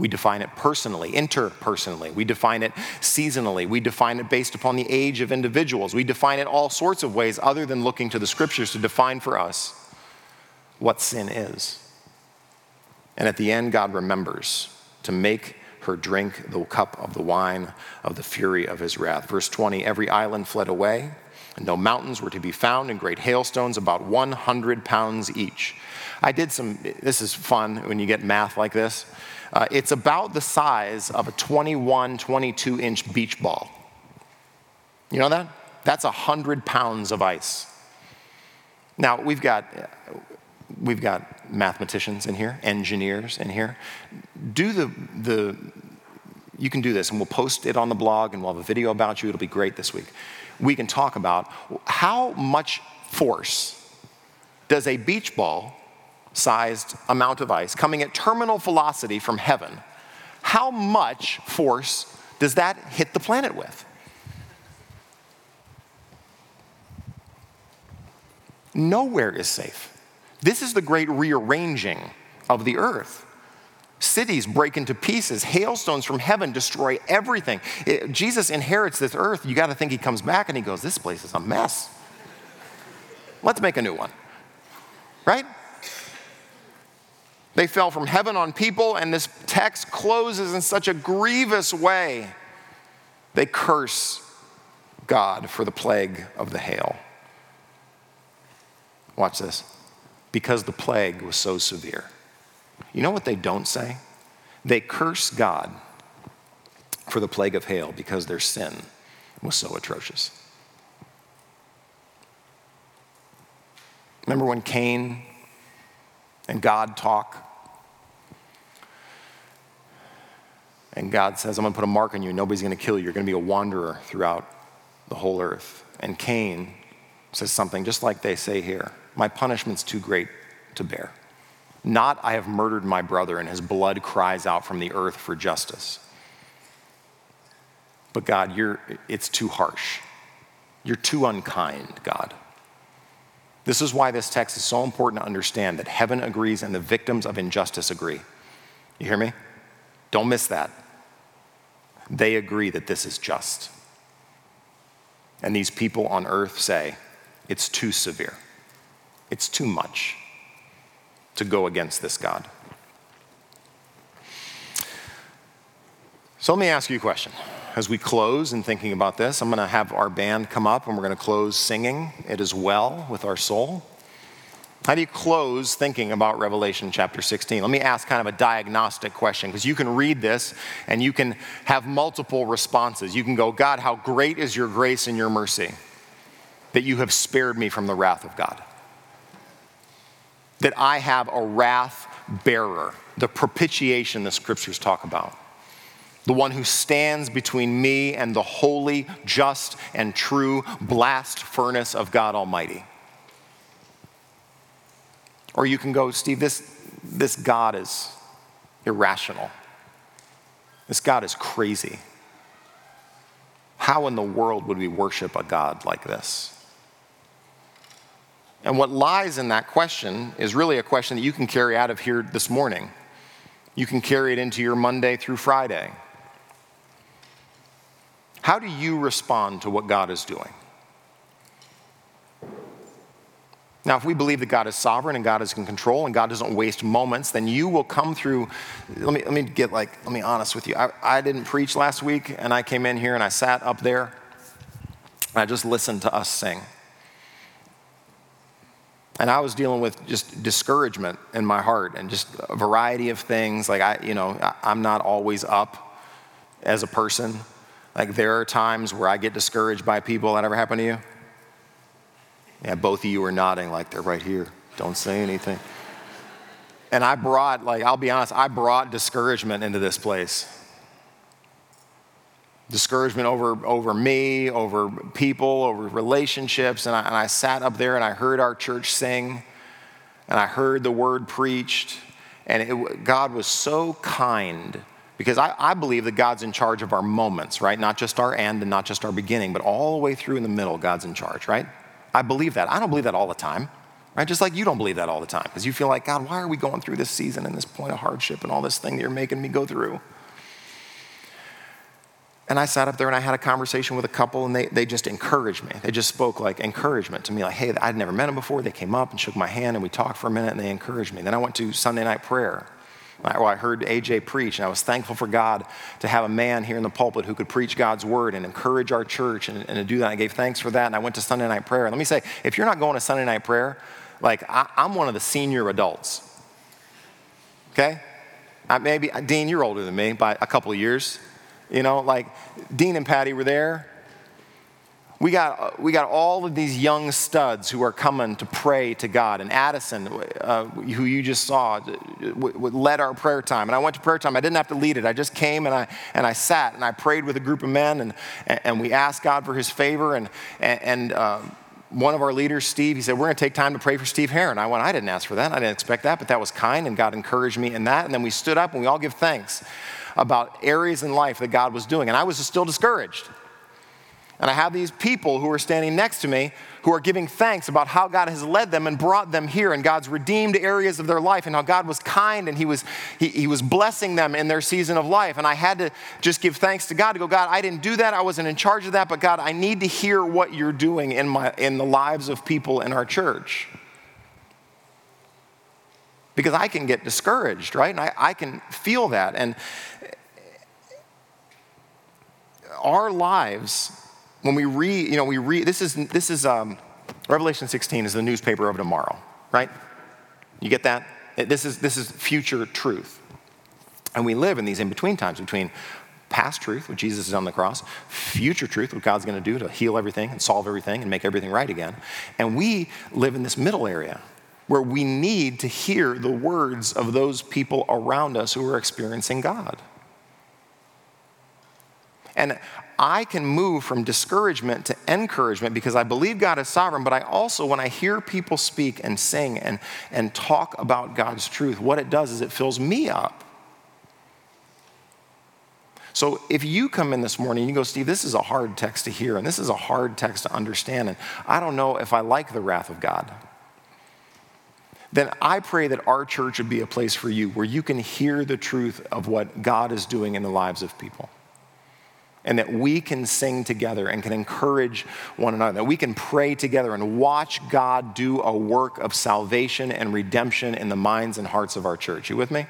[SPEAKER 1] We define it personally, interpersonally. We define it seasonally. We define it based upon the age of individuals. We define it all sorts of ways other than looking to the scriptures to define for us what sin is. And at the end, God remembers to make her drink the cup of the wine of the fury of his wrath. Verse 20 Every island fled away, and no mountains were to be found, and great hailstones, about 100 pounds each. I did some, this is fun when you get math like this. Uh, it's about the size of a 21, 22 inch beach ball. You know that? That's 100 pounds of ice. Now, we've got, we've got mathematicians in here, engineers in here. Do the, the, you can do this, and we'll post it on the blog, and we'll have a video about you. It'll be great this week. We can talk about how much force does a beach ball sized amount of ice coming at terminal velocity from heaven, how much force does that hit the planet with? Nowhere is safe. This is the great rearranging of the earth. Cities break into pieces, hailstones from heaven destroy everything. It, Jesus inherits this earth. You got to think he comes back and he goes, This place is a mess. Let's make a new one. Right? They fell from heaven on people, and this text closes in such a grievous way. They curse God for the plague of the hail. Watch this. Because the plague was so severe. You know what they don't say? They curse God for the plague of hail because their sin was so atrocious. Remember when Cain and God talk. And God says, I'm going to put a mark on you. Nobody's going to kill you. You're going to be a wanderer throughout the whole earth. And Cain says something just like they say here My punishment's too great to bear. Not, I have murdered my brother, and his blood cries out from the earth for justice. But God, you're, it's too harsh. You're too unkind, God. This is why this text is so important to understand that heaven agrees and the victims of injustice agree. You hear me? Don't miss that. They agree that this is just. And these people on earth say, it's too severe, it's too much to go against this God. So let me ask you a question as we close in thinking about this, I'm going to have our band come up and we're going to close singing It Is Well with Our Soul. How do you close thinking about Revelation chapter 16? Let me ask kind of a diagnostic question because you can read this and you can have multiple responses. You can go, God, how great is your grace and your mercy that you have spared me from the wrath of God. That I have a wrath bearer, the propitiation the scriptures talk about the one who stands between me and the holy, just, and true blast furnace of God Almighty. Or you can go, Steve, this, this God is irrational. This God is crazy. how in the world would we worship a God like this? And what lies in that question is really a question that you can carry out of here this morning. You can carry it into your Monday through Friday. How do you respond to what God is doing? Now, if we believe that God is sovereign and God is in control and God doesn't waste moments, then you will come through. Let me, let me get like, let me honest with you. I, I didn't preach last week and I came in here and I sat up there and I just listened to us sing. And I was dealing with just discouragement in my heart and just a variety of things. Like, I, you know, I'm not always up as a person. Like, there are times where I get discouraged by people. That ever happen to you? Yeah, both of you are nodding like they're right here. Don't say anything. And I brought, like, I'll be honest, I brought discouragement into this place. Discouragement over, over me, over people, over relationships. And I, and I sat up there and I heard our church sing, and I heard the word preached. And it, God was so kind because I, I, believe that God's in charge of our moments, right? Not just our end and not just our beginning, but all the way through in the middle, God's in charge, right? I believe that. I don't believe that all the time, right? Just like you don't believe that all the time because you feel like, God, why are we going through this season and this point of hardship and all this thing that you're making me go through? And I sat up there and I had a conversation with a couple and they, they just encouraged me. They just spoke like encouragement to me, like, hey, I'd never met them before. They came up and shook my hand and we talked for a minute and they encouraged me. Then I went to Sunday night prayer. Well, I heard AJ preach, and I was thankful for God to have a man here in the pulpit who could preach God's word and encourage our church and, and to do that. I gave thanks for that, and I went to Sunday night prayer. And let me say, if you're not going to Sunday night prayer, like I, am one of the senior adults. Okay? I, maybe Dean, you're older than me by a couple of years. You know, like Dean and Patty were there we got, we got all of these young studs who are coming to pray to God. And Addison, uh, who you just saw, w- w- led our prayer time. And I went to prayer time. I didn't have to lead it. I just came and I, and I sat and I prayed with a group of men and, and we asked God for his favor. And, and uh, one of our leaders, Steve, he said, We're going to take time to pray for Steve Heron. I went, I didn't ask for that. I didn't expect that, but that was kind and God encouraged me in that. And then we stood up and we all give thanks about areas in life that God was doing. And I was still discouraged. And I have these people who are standing next to me who are giving thanks about how God has led them and brought them here and God's redeemed areas of their life and how God was kind and he was, he, he was blessing them in their season of life. And I had to just give thanks to God to go, God, I didn't do that. I wasn't in charge of that, but God, I need to hear what you're doing in, my, in the lives of people in our church. Because I can get discouraged, right? And I, I can feel that. And our lives when we read, you know, we read, this is, this is um, Revelation 16 is the newspaper of tomorrow, right? You get that? This is, this is future truth. And we live in these in between times between past truth, what Jesus is on the cross, future truth, what God's going to do to heal everything and solve everything and make everything right again. And we live in this middle area where we need to hear the words of those people around us who are experiencing God. And I can move from discouragement to encouragement because I believe God is sovereign, but I also, when I hear people speak and sing and, and talk about God's truth, what it does is it fills me up. So if you come in this morning and you go, Steve, this is a hard text to hear and this is a hard text to understand, and I don't know if I like the wrath of God, then I pray that our church would be a place for you where you can hear the truth of what God is doing in the lives of people and that we can sing together and can encourage one another, that we can pray together and watch God do a work of salvation and redemption in the minds and hearts of our church. You with me?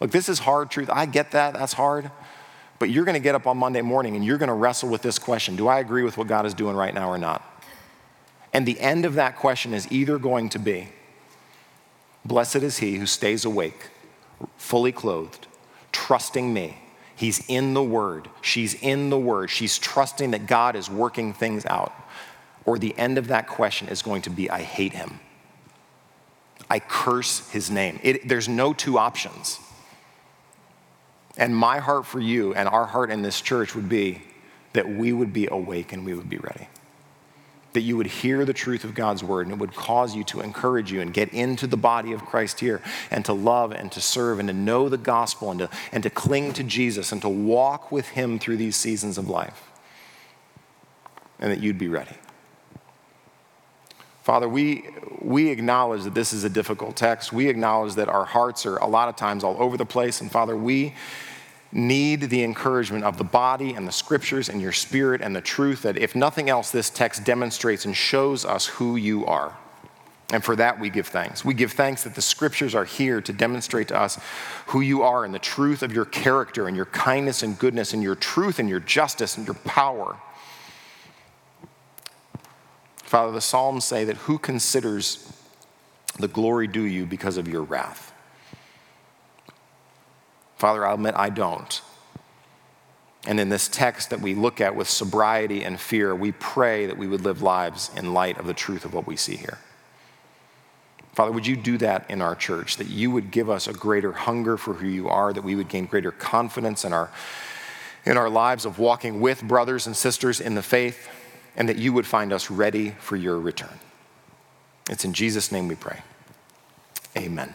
[SPEAKER 1] Look, this is hard truth. I get that. That's hard. But you're going to get up on Monday morning and you're going to wrestle with this question Do I agree with what God is doing right now or not? And the end of that question is either going to be Blessed is he who stays awake, fully clothed, trusting me He's in the Word. She's in the Word. She's trusting that God is working things out. Or the end of that question is going to be I hate him. I curse his name. It, there's no two options. And my heart for you and our heart in this church would be that we would be awake and we would be ready that you would hear the truth of God's word and it would cause you to encourage you and get into the body of Christ here and to love and to serve and to know the gospel and to, and to cling to Jesus and to walk with him through these seasons of life. and that you'd be ready. Father, we, we acknowledge that this is a difficult text. We acknowledge that our hearts are a lot of times all over the place. And Father, we need the encouragement of the body and the scriptures and your spirit and the truth that, if nothing else, this text demonstrates and shows us who you are. And for that, we give thanks. We give thanks that the scriptures are here to demonstrate to us who you are and the truth of your character and your kindness and goodness and your truth and your justice and your power. Father, the Psalms say that who considers the glory due you because of your wrath? Father, I'll admit I don't. And in this text that we look at with sobriety and fear, we pray that we would live lives in light of the truth of what we see here. Father, would you do that in our church? That you would give us a greater hunger for who you are, that we would gain greater confidence in our, in our lives of walking with brothers and sisters in the faith, and that you would find us ready for your return. It's in Jesus' name we pray. Amen.